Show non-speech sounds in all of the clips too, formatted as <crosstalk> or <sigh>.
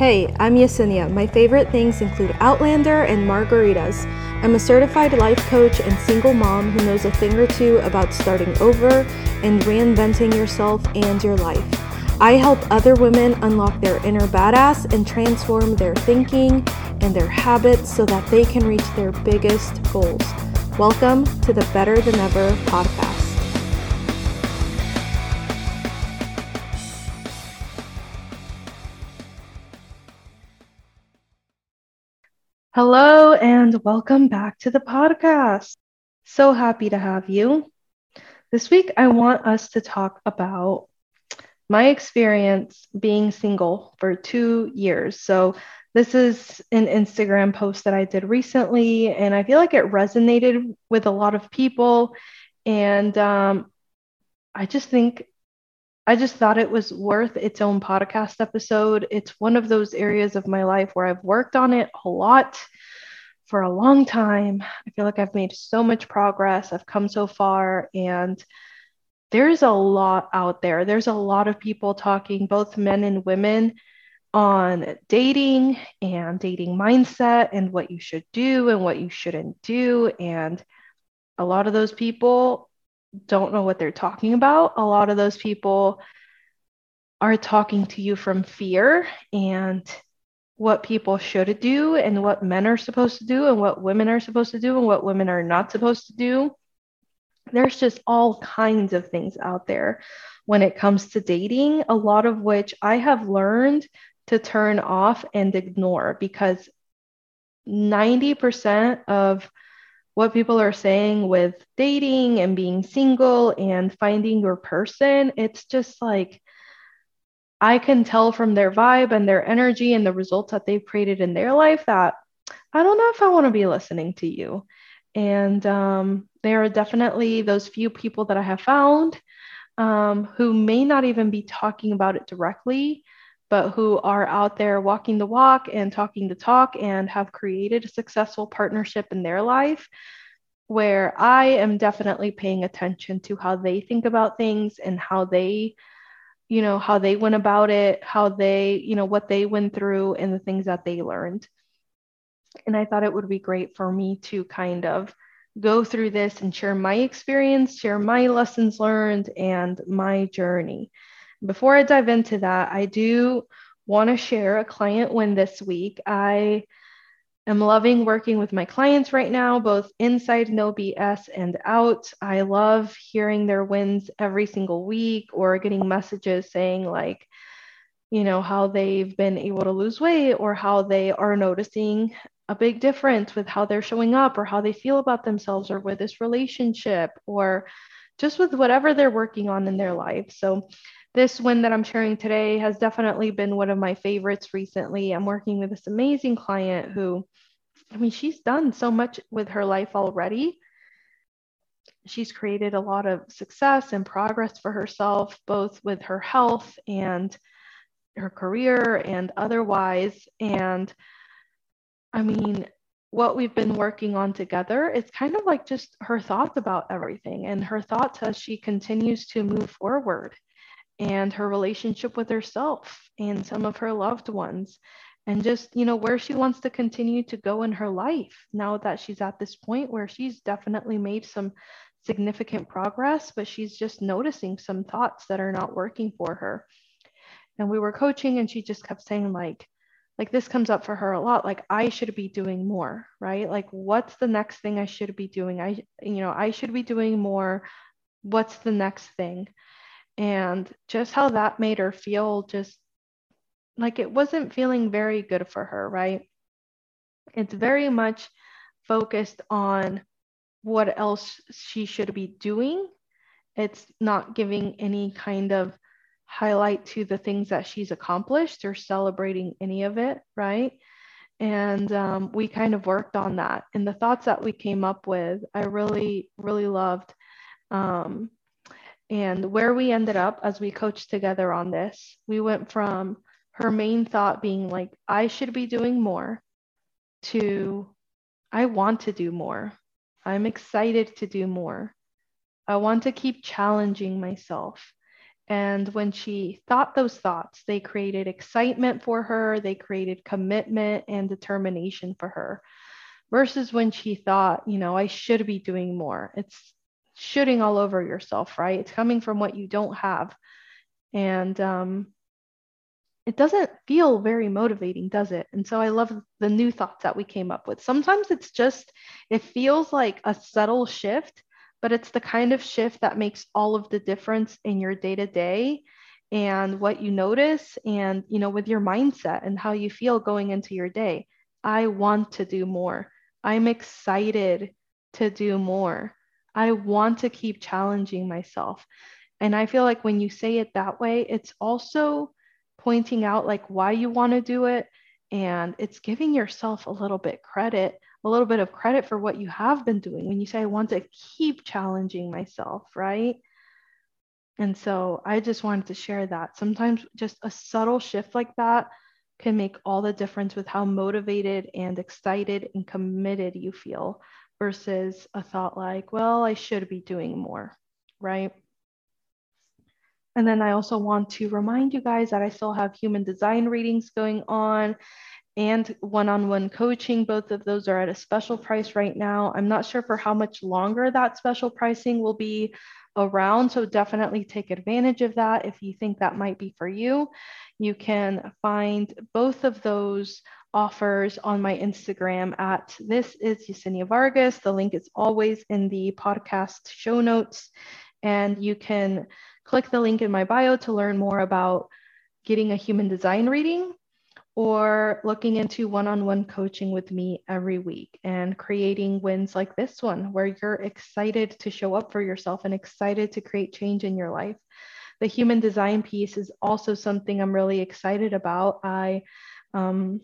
Hey, I'm Yesenia. My favorite things include Outlander and margaritas. I'm a certified life coach and single mom who knows a thing or two about starting over and reinventing yourself and your life. I help other women unlock their inner badass and transform their thinking and their habits so that they can reach their biggest goals. Welcome to the Better Than Ever podcast. Hello, and welcome back to the podcast. So happy to have you. This week, I want us to talk about my experience being single for two years. So, this is an Instagram post that I did recently, and I feel like it resonated with a lot of people. And um, I just think I just thought it was worth its own podcast episode. It's one of those areas of my life where I've worked on it a lot for a long time. I feel like I've made so much progress. I've come so far, and there's a lot out there. There's a lot of people talking, both men and women, on dating and dating mindset and what you should do and what you shouldn't do. And a lot of those people don't know what they're talking about. A lot of those people are talking to you from fear and what people should do and what men are supposed to do and what women are supposed to do and what women are not supposed to do. There's just all kinds of things out there when it comes to dating, a lot of which I have learned to turn off and ignore because 90% of what people are saying with dating and being single and finding your person, it's just like I can tell from their vibe and their energy and the results that they've created in their life that I don't know if I want to be listening to you. And um, there are definitely those few people that I have found um, who may not even be talking about it directly, but who are out there walking the walk and talking the talk and have created a successful partnership in their life where I am definitely paying attention to how they think about things and how they, you know, how they went about it, how they, you know, what they went through and the things that they learned. And I thought it would be great for me to kind of go through this and share my experience, share my lessons learned, and my journey. Before I dive into that, I do want to share a client win this week. I am loving working with my clients right now, both inside No BS and out. I love hearing their wins every single week or getting messages saying, like, you know, how they've been able to lose weight or how they are noticing a big difference with how they're showing up or how they feel about themselves or with this relationship or just with whatever they're working on in their life. So this win that I'm sharing today has definitely been one of my favorites recently. I'm working with this amazing client who, I mean, she's done so much with her life already. She's created a lot of success and progress for herself, both with her health and her career and otherwise. And I mean, what we've been working on together it's kind of like just her thoughts about everything and her thoughts as she continues to move forward and her relationship with herself and some of her loved ones. And just you know where she wants to continue to go in her life now that she's at this point where she's definitely made some significant progress but she's just noticing some thoughts that are not working for her. And we were coaching and she just kept saying like like this comes up for her a lot like i should be doing more right? Like what's the next thing i should be doing? I you know i should be doing more. What's the next thing and just how that made her feel just like it wasn't feeling very good for her right? It's very much focused on what else she should be doing. It's not giving any kind of highlight to the things that she's accomplished or celebrating any of it right? And um, we kind of worked on that. And the thoughts that we came up with i really really loved. Um, and where we ended up as we coached together on this, we went from her main thought being like, I should be doing more to I want to do more. I'm excited to do more. I want to keep challenging myself. And when she thought those thoughts, they created excitement for her, they created commitment and determination for her. Versus when she thought, you know, I should be doing more. It's shoulding all over yourself, right? It's coming from what you don't have. And um, it doesn't feel very motivating, does it? And so I love the new thoughts that we came up with. Sometimes it's just, it feels like a subtle shift, but it's the kind of shift that makes all of the difference in your day to day and what you notice and you know with your mindset and how you feel going into your day i want to do more i'm excited to do more i want to keep challenging myself and i feel like when you say it that way it's also pointing out like why you want to do it and it's giving yourself a little bit credit a little bit of credit for what you have been doing when you say, I want to keep challenging myself, right? And so I just wanted to share that. Sometimes just a subtle shift like that can make all the difference with how motivated and excited and committed you feel versus a thought like, well, I should be doing more, right? And then I also want to remind you guys that I still have human design readings going on and one-on-one coaching. Both of those are at a special price right now. I'm not sure for how much longer that special pricing will be around. So definitely take advantage of that if you think that might be for you. You can find both of those offers on my Instagram at this is Yesenia Vargas. The link is always in the podcast show notes. And you can click the link in my bio to learn more about getting a human design reading or looking into one on one coaching with me every week and creating wins like this one, where you're excited to show up for yourself and excited to create change in your life. The human design piece is also something I'm really excited about. I um,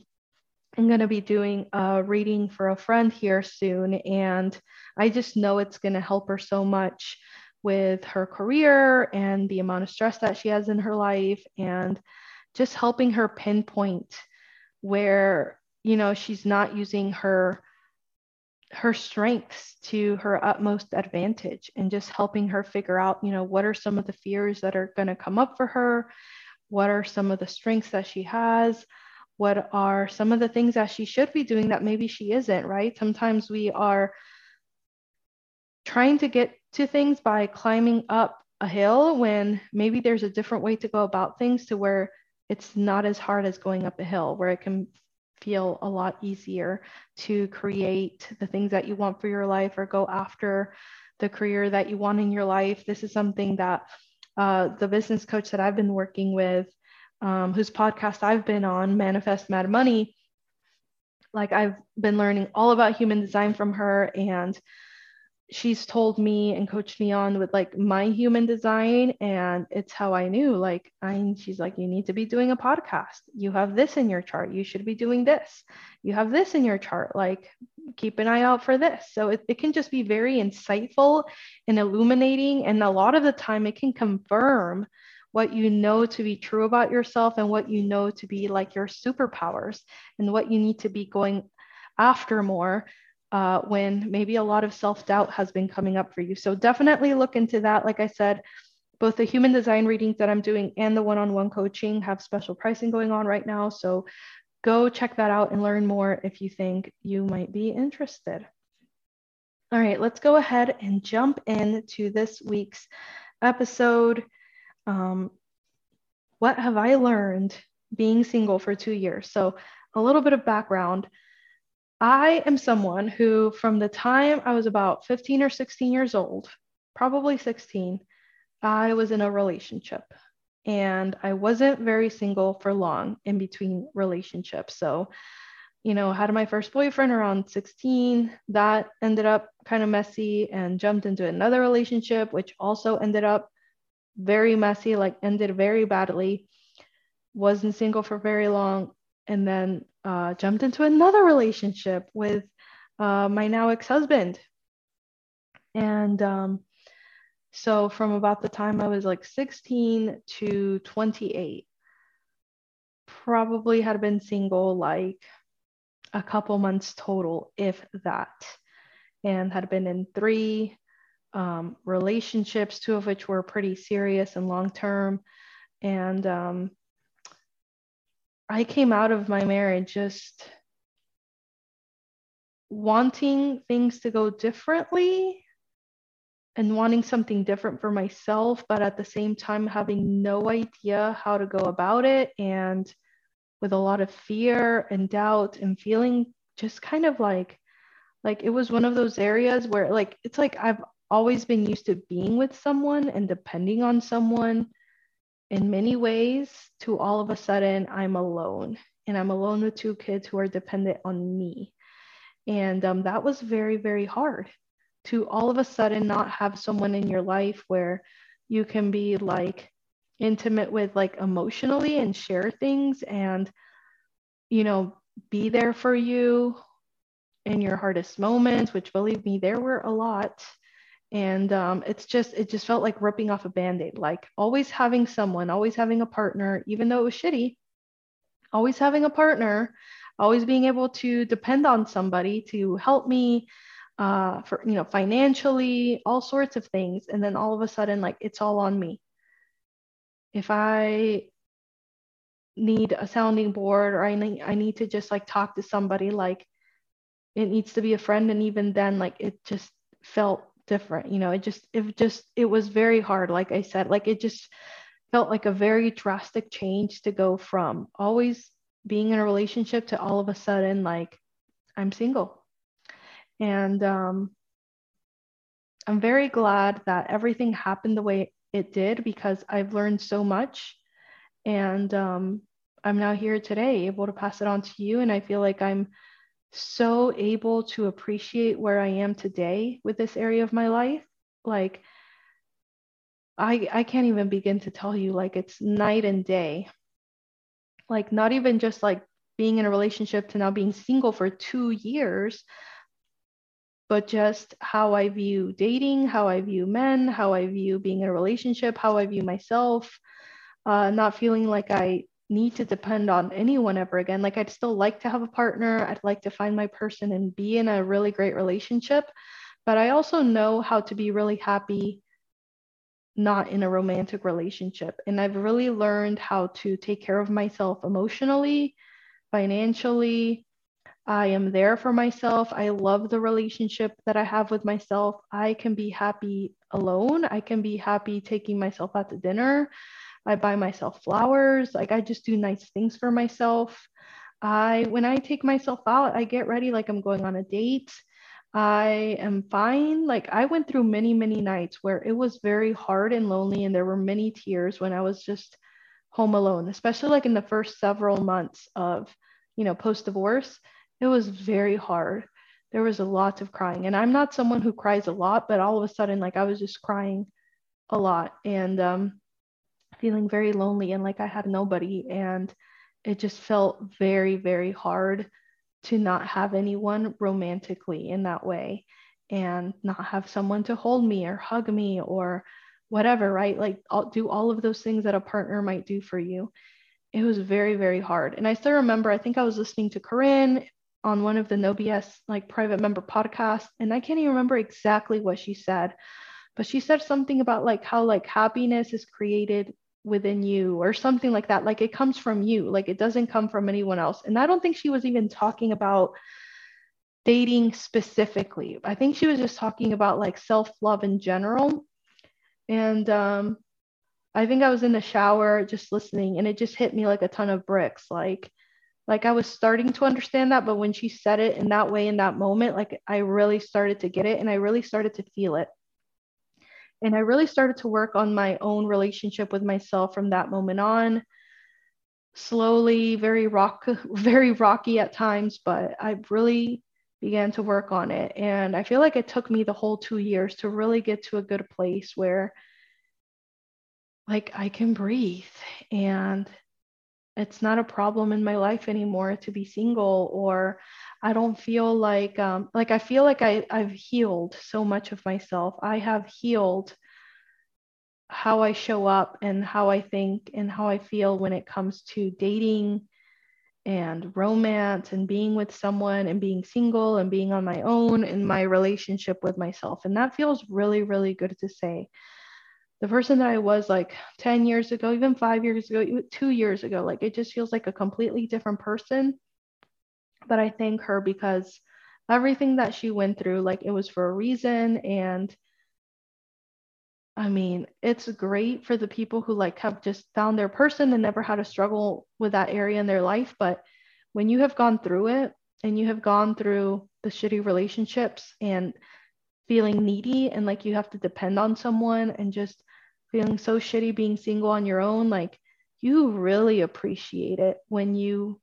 am going to be doing a reading for a friend here soon, and I just know it's going to help her so much with her career and the amount of stress that she has in her life. And just helping her pinpoint where you know she's not using her her strengths to her utmost advantage and just helping her figure out you know what are some of the fears that are going to come up for her what are some of the strengths that she has what are some of the things that she should be doing that maybe she isn't right sometimes we are trying to get to things by climbing up a hill when maybe there's a different way to go about things to where it's not as hard as going up a hill where it can feel a lot easier to create the things that you want for your life or go after the career that you want in your life. This is something that uh, the business coach that I've been working with, um, whose podcast I've been on, Manifest Mad Money, like I've been learning all about human design from her and she's told me and coached me on with like my human design and it's how i knew like i she's like you need to be doing a podcast. You have this in your chart. You should be doing this. You have this in your chart. Like keep an eye out for this. So it, it can just be very insightful and illuminating and a lot of the time it can confirm what you know to be true about yourself and what you know to be like your superpowers and what you need to be going after more uh, when maybe a lot of self doubt has been coming up for you. So definitely look into that. Like I said, both the human design readings that I'm doing and the one on one coaching have special pricing going on right now. So go check that out and learn more if you think you might be interested. All right, let's go ahead and jump into this week's episode. Um, what have I learned being single for two years? So, a little bit of background. I am someone who, from the time I was about 15 or 16 years old, probably 16, I was in a relationship and I wasn't very single for long in between relationships. So, you know, had my first boyfriend around 16. That ended up kind of messy and jumped into another relationship, which also ended up very messy, like ended very badly. Wasn't single for very long. And then uh, jumped into another relationship with uh, my now ex husband. And um, so, from about the time I was like 16 to 28, probably had been single like a couple months total, if that, and had been in three um, relationships, two of which were pretty serious and long term. And um, I came out of my marriage just wanting things to go differently and wanting something different for myself, but at the same time having no idea how to go about it and with a lot of fear and doubt and feeling just kind of like like it was one of those areas where like it's like I've always been used to being with someone and depending on someone in many ways to all of a sudden I'm alone and I'm alone with two kids who are dependent on me. And um, that was very, very hard to all of a sudden not have someone in your life where you can be like intimate with like emotionally and share things and you know be there for you in your hardest moments which believe me there were a lot and um, it's just it just felt like ripping off a band-aid like always having someone always having a partner even though it was shitty always having a partner always being able to depend on somebody to help me uh, for you know financially all sorts of things. And then all of a sudden like it's all on me. If i need a sounding board or i need i need to just like talk to somebody like it needs to be a friend. And even then like it just felt different you know it just it just it was very hard like i said like it just felt like a very drastic change to go from always being in a relationship to all of a sudden like i'm single and um, I'm very glad that everything happened the way it did because I've learned so much. And um, I'm now here today, able to pass it on to you. And I feel like I'm so able to appreciate where I am today with this area of my life. Like, I, I can't even begin to tell you, like, it's night and day. Like, not even just like being in a relationship to now being single for two years but just how I view dating, how I view men, how I view being in a relationship, how I view myself, uh, not feeling like I need to depend on anyone ever again. Like I'd still like to have a partner, I'd like to find my person and be in a really great relationship, but I also know how to be really happy not in a romantic relationship. And I've really learned how to take care of myself emotionally, financially, I am there for myself. I love the relationship that I have with myself. I can be happy alone. I can be happy taking myself out to dinner. I buy myself flowers. Like I just do nice things for myself. I when I take myself out, I get ready like I'm going on a date. I am fine. Like I went through many, many nights where it was very hard and lonely and there were many tears when I was just home alone, especially like in the first several months of, you know, post divorce it was very hard. There was a lot of crying. And I'm not someone who cries a lot, but all of a sudden, like I was just crying a lot and um, feeling very lonely and like I had nobody. And it just felt very, very hard to not have anyone romantically in that way and not have someone to hold me or hug me or whatever, right? Like I'll do all of those things that a partner might do for you. It was very, very hard. And I still remember, I think I was listening to Corinne on one of the No BS like private member podcasts, and I can't even remember exactly what she said, but she said something about like how like happiness is created within you or something like that. Like it comes from you, like it doesn't come from anyone else. And I don't think she was even talking about dating specifically. I think she was just talking about like self love in general. And um, I think I was in the shower just listening, and it just hit me like a ton of bricks. Like, like I was starting to understand that, but when she said it in that way in that moment, like I really started to get it and I really started to feel it. And I really started to work on my own relationship with myself from that moment on. Slowly, very rock, <laughs> very rocky at times, but I really began to work on it. And I feel like it took me the whole two years to really get to a good place where like I can breathe and it's not a problem in my life anymore to be single or i don't feel like um, like i feel like I, i've healed so much of myself i have healed how i show up and how i think and how i feel when it comes to dating and romance and being with someone and being single and being on my own in my relationship with myself. And that feels really, really good to say. The person that I was like 10 years ago, even five years ago, two years ago, like it just feels like a completely different person. But I thank her because everything that she went through, like it was for a reason. And I mean, it's great for the people who like have just found their person and never had a struggle with that area in their life. But when you have gone through it and you have gone through the shitty relationships and feeling needy and like you have to depend on someone and just feeling so shitty being single on your own, like you really appreciate it when you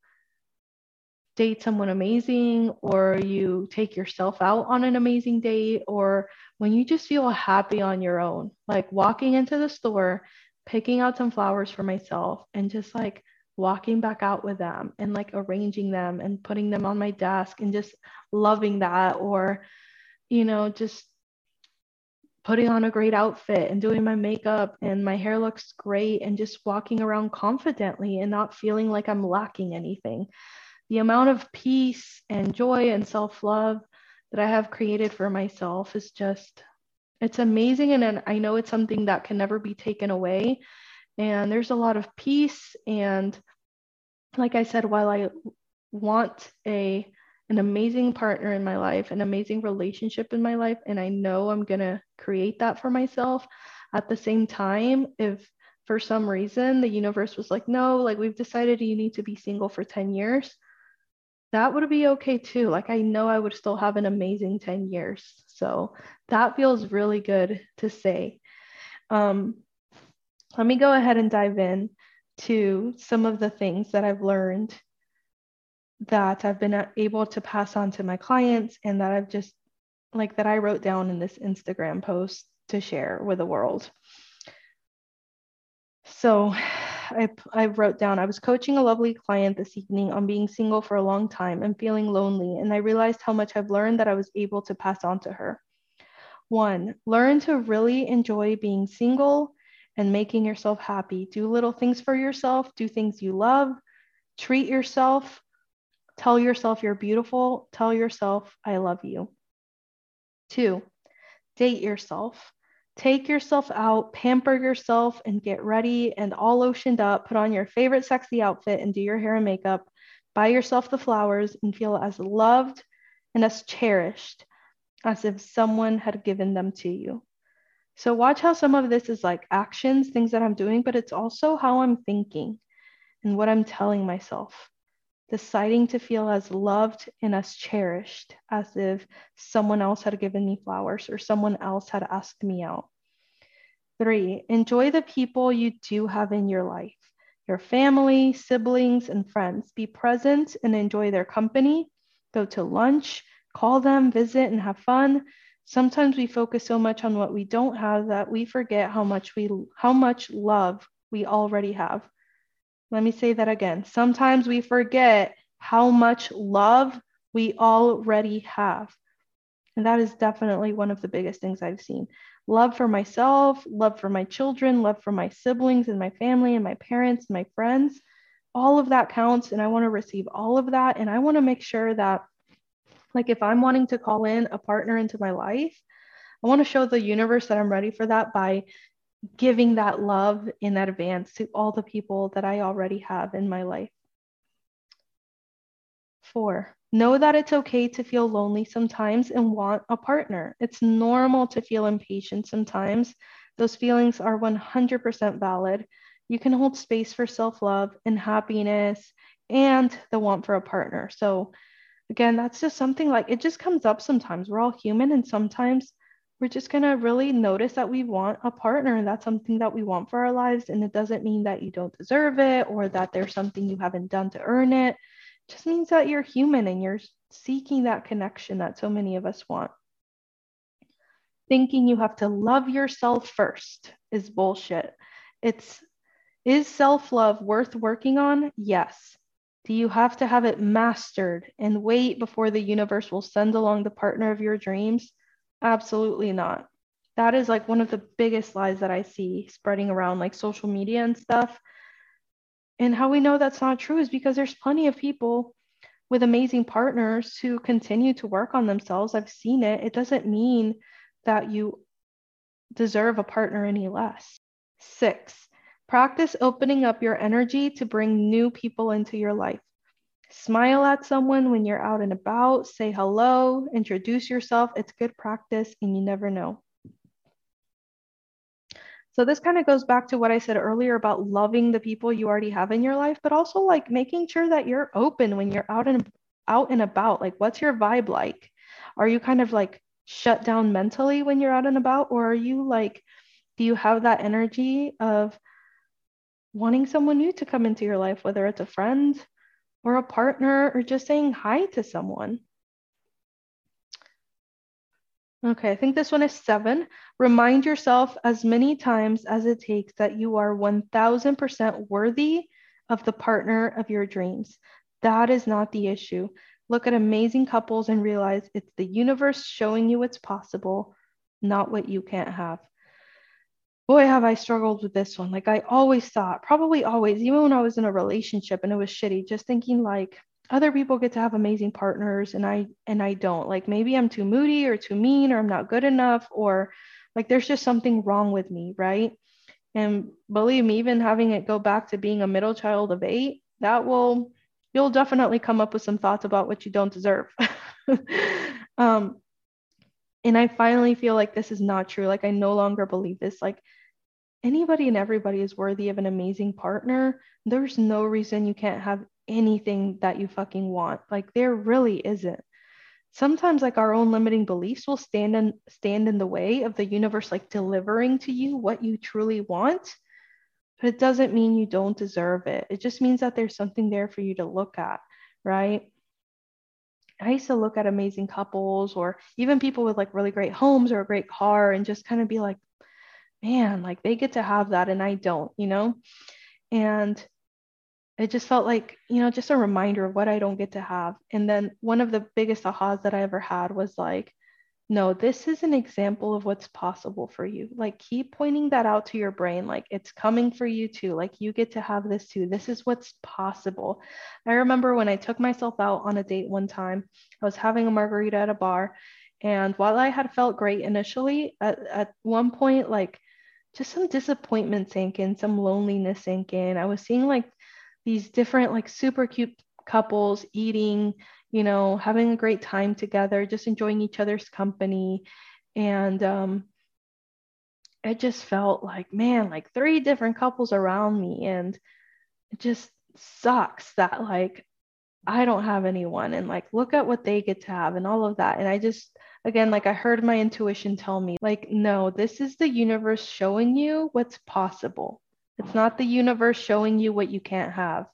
date someone amazing or you take yourself out on an amazing date or when you just feel happy on your own like walking into the store picking out some flowers for myself and just like walking back out with them and like arranging them and putting them on my desk and just loving that or you know just putting on a great outfit and doing my makeup and my hair looks great and just walking around confidently and not feeling like I'm lacking anything the amount of peace and joy and self love that I have created for myself is just, it's amazing. And I know it's something that can never be taken away. And there's a lot of peace. And like I said, while I want a, an amazing partner in my life, an amazing relationship in my life, and I know I'm going to create that for myself. At the same time, if for some reason the universe was like, no, like we've decided you need to be single for 10 years, that would be okay too. Like I know I would still have an amazing 10 years. So that feels really good to say. Um, let me go ahead and dive in to some of the things that I've learned that I've been able to pass on to my clients and that I've just like that I wrote down in this Instagram post to share with the world. So I, I wrote down I was coaching a lovely client this evening on being single for a long time and feeling lonely, and I realized how much I've learned that I was able to pass on to her. One, learn to really enjoy being single and making yourself happy. Do little things for yourself, do things you love, treat yourself, tell yourself you're beautiful, tell yourself, I love you. Two, date yourself. Take yourself out, pamper yourself, and get ready and all lotioned up. Put on your favorite sexy outfit and do your hair and makeup. Buy yourself the flowers and feel as loved and as cherished as if someone had given them to you. So, watch how some of this is like actions, things that I'm doing, but it's also how I'm thinking and what I'm telling myself. Deciding to feel as loved and as cherished as if someone else had given me flowers or someone else had asked me out. Three, enjoy the people you do have in your life your family, siblings, and friends. Be present and enjoy their company. Go to lunch, call them, visit, and have fun. Sometimes we focus so much on what we don't have that we forget how much we how much love we already have. Let me say that again. Sometimes we forget how much love we already have. And that is definitely one of the biggest things I've seen love for myself, love for my children, love for my siblings and my family and my parents, and my friends. All of that counts. And I want to receive all of that. And I want to make sure that, like, if I'm wanting to call in a partner into my life, I want to show the universe that I'm ready for that by giving that love in advance to all the people that I already have in my life. Four, Know that it's okay to feel lonely sometimes and want a partner. It's normal to feel impatient sometimes. Those feelings are 100% valid. You can hold space for self love and happiness and the want for a partner. So, again, that's just something like it just comes up sometimes. We're all human, and sometimes we're just going to really notice that we want a partner and that's something that we want for our lives. And it doesn't mean that you don't deserve it or that there's something you haven't done to earn it just means that you're human and you're seeking that connection that so many of us want. Thinking you have to love yourself first is bullshit. It's is self-love worth working on? Yes. Do you have to have it mastered and wait before the universe will send along the partner of your dreams? Absolutely not. That is like one of the biggest lies that I see spreading around like social media and stuff And how we know that's not true is because there's plenty of people with amazing partners who continue to work on themselves. I've seen it. It doesn't mean that you deserve a partner any less. Six, practice opening up your energy to bring new people into your life. Smile at someone when you're out and about, say hello, introduce yourself. It's good practice, and you never know. So, this kind of goes back to what I said earlier about loving the people you already have in your life, but also like making sure that you're open when you're out and out and about. Like, what's your vibe like? Are you kind of like shut down mentally when you're out and about, or are you like, do you have that energy of wanting someone new to come into your life, whether it's a friend, or a partner or just saying hi to someone. Okay, I think this one is seven. Remind yourself as many times as it takes that you are 1000% worthy of the partner of your dreams. That is not the issue. Look at amazing couples and realize it's the universe showing you what's possible, not what you can't have boy, have I struggled with this one. Like I always thought, probably always, even when I was in a relationship and it was shitty, just thinking like other people get to have amazing partners and I and I don't. Like maybe I'm too moody or too mean or I'm not good enough or like there's just something wrong with me, right? And believe me, even having it go back to being a middle child of eight, that will you'll definitely come up with some thoughts about what you don't deserve. <laughs> um, and I finally feel like this is not true. Like I no longer believe this. Like anybody and everybody is worthy of an amazing partner. There's no reason you can't have anything that you fucking want. Like there really isn't. Sometimes like our own limiting beliefs will stand and stand in the way of the universe like delivering to you what you truly want. But it doesn't mean you don't deserve it. It just means that there's something there for you to look at, right? I used to look at amazing couples or even people with like really great homes or a great car and just kind of be like, man, like they get to have that and I don't, you know? And it just felt like, you know, just a reminder of what I don't get to have. And then one of the biggest ahas that I ever had was like, no, this is an example of what's possible for you. Like, keep pointing that out to your brain. Like, it's coming for you too. Like, you get to have this too. This is what's possible. I remember when I took myself out on a date one time, I was having a margarita at a bar. And while I had felt great initially, at, at one point, like, just some disappointment sank in, some loneliness sank in. I was seeing like these different, like, super cute couples eating you know, having a great time together, just enjoying each other's company. And um, it just felt like, man, like three different couples around me. And it just sucks that, like, I don't have anyone. And like, look at what they get to have and all of that. And I just, again, like, I heard my intuition tell me, like, no, this is the universe showing you what's possible. It's not the universe showing you what you can't have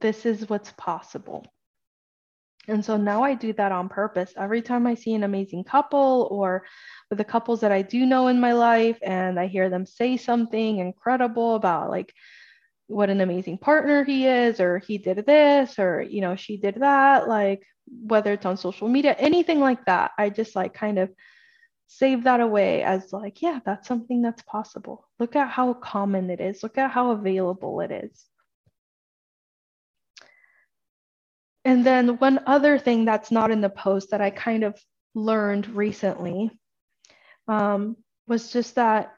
this is what's possible. And so now I do that on purpose. Every time I see an amazing couple or with the couples that I do know in my life and I hear them say something incredible about like what an amazing partner he is or he did this or you know she did that like whether it's on social media anything like that I just like kind of save that away as like yeah that's something that's possible. Look at how common it is. Look at how available it is. And then one other thing that's not in the post that I kind of learned recently um, was just that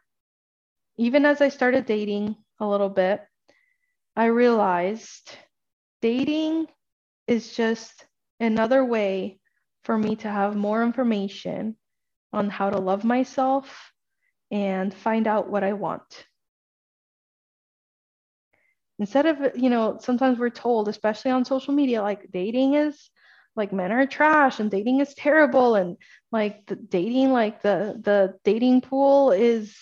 even as I started dating a little bit, I realized dating is just another way for me to have more information on how to love myself and find out what I want instead of you know sometimes we're told especially on social media like dating is like men are trash and dating is terrible and like the dating like the the dating pool is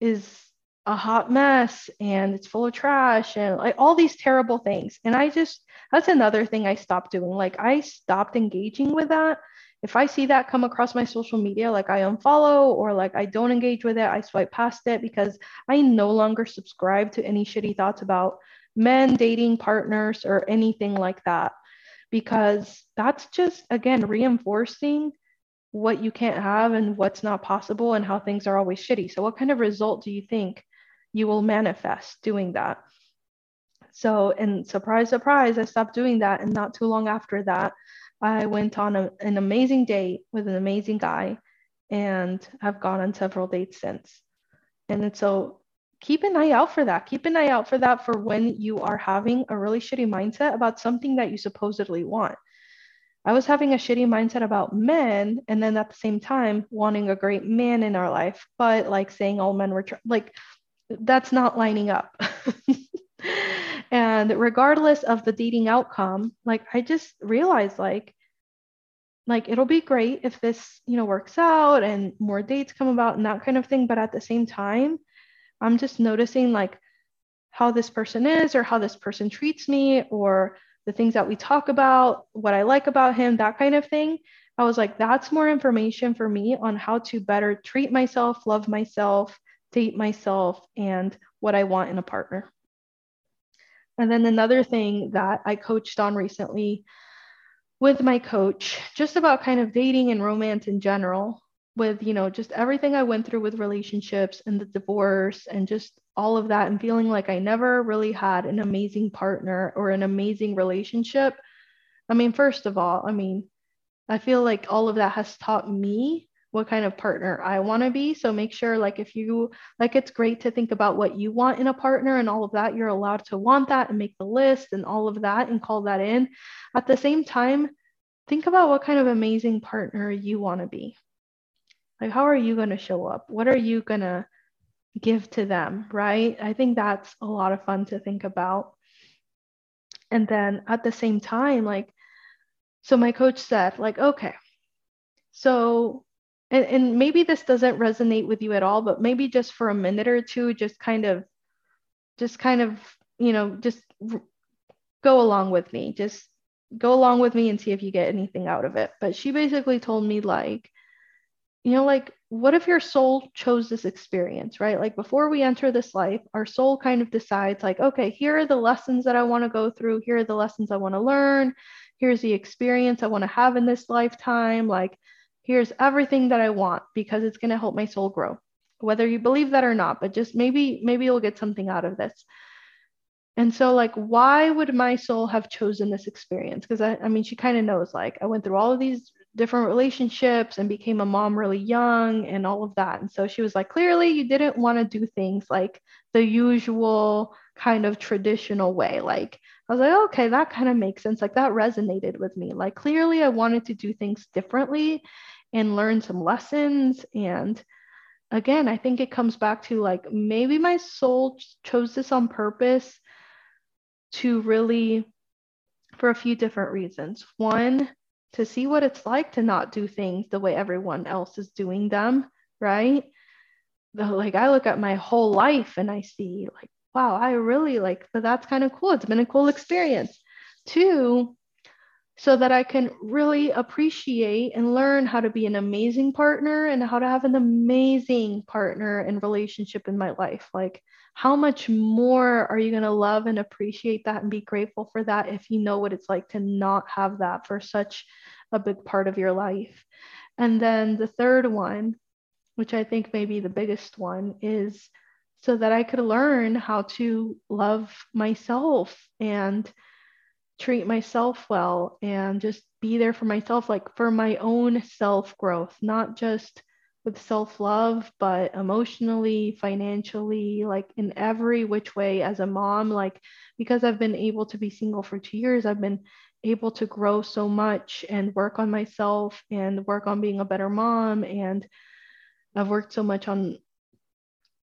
is a hot mess and it's full of trash and like all these terrible things. And i just that's another thing i stopped doing. Like i stopped engaging with that if I see that come across my social media, like I unfollow or like I don't engage with it, I swipe past it because I no longer subscribe to any shitty thoughts about men dating partners or anything like that. Because that's just, again, reinforcing what you can't have and what's not possible and how things are always shitty. So, what kind of result do you think you will manifest doing that? So, and surprise, surprise, I stopped doing that. And not too long after that, I went on a, an amazing date with an amazing guy and have gone on several dates since. And so keep an eye out for that. Keep an eye out for that for when you are having a really shitty mindset about something that you supposedly want. I was having a shitty mindset about men, and then at the same time, wanting a great man in our life, but like saying all men were like, that's not lining up. <laughs> and regardless of the dating outcome, like, I just realized, like, like it'll be great if this you know works out and more dates come about and that kind of thing. But at the same time i'm just noticing like how this person is or how this person treats me or the things that we talk about what i like about him that kind of thing. I was like that's more information for me on how to better treat myself love myself date myself and what i want in a partner and then another thing that i coached on recently with my coach just about kind of dating and romance in general with you know just everything i went through with relationships and the divorce and just all of that and feeling like i never really had an amazing partner or an amazing relationship. I mean first of all i mean i feel like all of that has taught me what kind of partner I want to be. So make sure, like, if you like, it's great to think about what you want in a partner and all of that. You're allowed to want that and make the list and all of that and call that in. At the same time, think about what kind of amazing partner you want to be. Like, how are you going to show up? What are you going to give to them? Right. I think that's a lot of fun to think about. And then at the same time, like, so my coach said, like, okay, so and, and maybe this doesn't resonate with you at all, but maybe just for a minute or two, just kind of, just kind of, you know, just go along with me. Just go along with me and see if you get anything out of it. But she basically told me, like, you know, like, what if your soul chose this experience, right? Like, before we enter this life, our soul kind of decides, like, okay, here are the lessons that I want to go through. Here are the lessons I want to learn. Here's the experience I want to have in this lifetime. Like, here's everything that I want because it's going to help my soul grow. Whether you believe that or not, but just maybe maybe you'll get something out of this. And so like why would my soul have chosen this experience? Because I, I mean she kind of knows like I went through all of these different relationships and became a mom really young and all of that. And so she was like, clearly you didn't want to do things like the usual kind of traditional way. Like I was like, oh, okay, that kind of makes sense. Like that resonated with me. Like clearly I wanted to do things differently and learn some lessons. And again, I think it comes back to like maybe my soul chose this on purpose to really, for a few different reasons. One, to see what it's like to not do things the way everyone else is doing them, right? Like I look at my whole life and I see like, wow, I really like, but that's kind of cool. It's been a cool experience. Two, so that I can really appreciate and learn how to be an amazing partner and how to have an amazing partner and relationship in my life. Like, how much more are you going to love and appreciate that and be grateful for that if you know what it's like to not have that for such a big part of your life? And then the third one, which I think may be the biggest one, is so that I could learn how to love myself and treat myself well and just be there for myself, like for my own self growth, not just with self love, but emotionally, financially, like in every which way as a mom. Like, because I've been able to be single for two years, I've been able to grow so much and work on myself and work on being a better mom. And I've worked so much on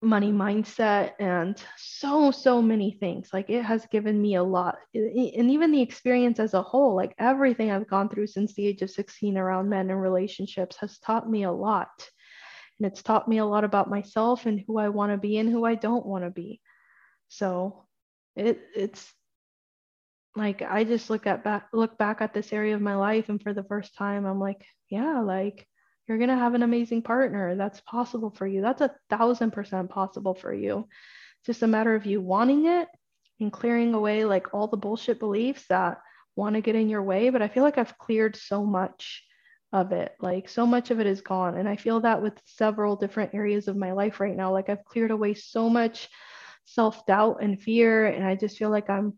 money mindset and so so many things. Like it has given me a lot. And even the experience as a whole like everything i've gone through since the age of 16 around men and relationships has taught me a lot. And it's taught me a lot about myself and who i want to be and who i don't want to be. So it it's like i just look at back look back at this area of my life and for the first time i'm like yeah like you're going to have an amazing partner. That's possible for you. That's a thousand percent possible for you. Just a matter of you wanting it and clearing away like all the bullshit beliefs that want to get in your way. But I feel like I've cleared so much of it. Like so much of it is gone. And I feel that with several different areas of my life right now. Like I've cleared away so much self doubt and fear. And I just feel like I'm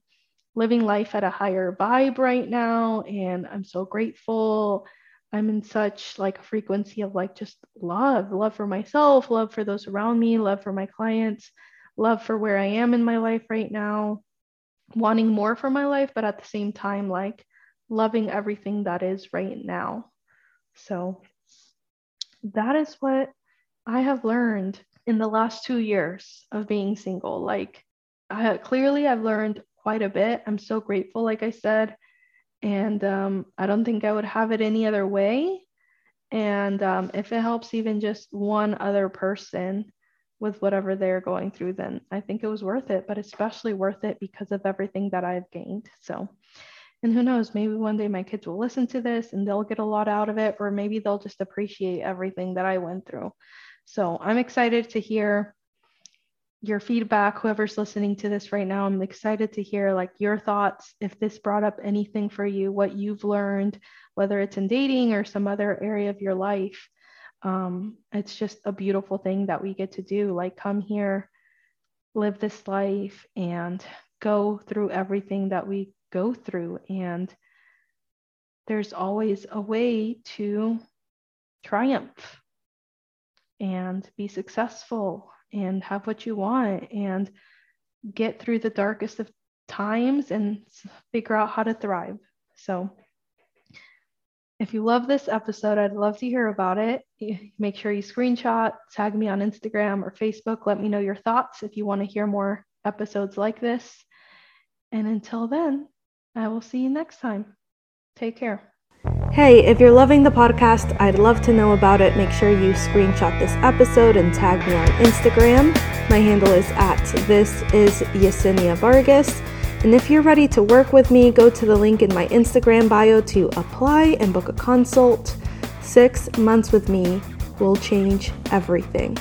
living life at a higher vibe right now. And I'm so grateful. I'm in such like a frequency of like just love, love for myself, love for those around me, love for my clients, love for where I am in my life right now, wanting more for my life, but at the same time, like loving everything that is right now. So that is what I have learned in the last two years of being single. Like, I, clearly, I've learned quite a bit. I'm so grateful, like I said. And um, I don't think I would have it any other way. And um, if it helps even just one other person with whatever they're going through, then I think it was worth it, but especially worth it because of everything that I've gained. So, and who knows, maybe one day my kids will listen to this and they'll get a lot out of it, or maybe they'll just appreciate everything that I went through. So I'm excited to hear your feedback whoever's listening to this right now i'm excited to hear like your thoughts if this brought up anything for you what you've learned whether it's in dating or some other area of your life. Um, it's just a beautiful thing that we get to do like come here live this life and go through everything that we go through. And there's always a way to triumph and be successful and have what you want and get through the darkest of times and figure out how to thrive. So, if you love this episode, I'd love to hear about it. Make sure you screenshot, tag me on Instagram or Facebook. Let me know your thoughts if you want to hear more episodes like this. And until then, I will see you next time. Take care. Hey, if you're loving the podcast, I'd love to know about it. Make sure you screenshot this episode and tag me on Instagram. My handle is at this is Yesenia Vargas. And if you're ready to work with me, go to the link in my Instagram bio to apply and book a consult. Six months with me will change everything.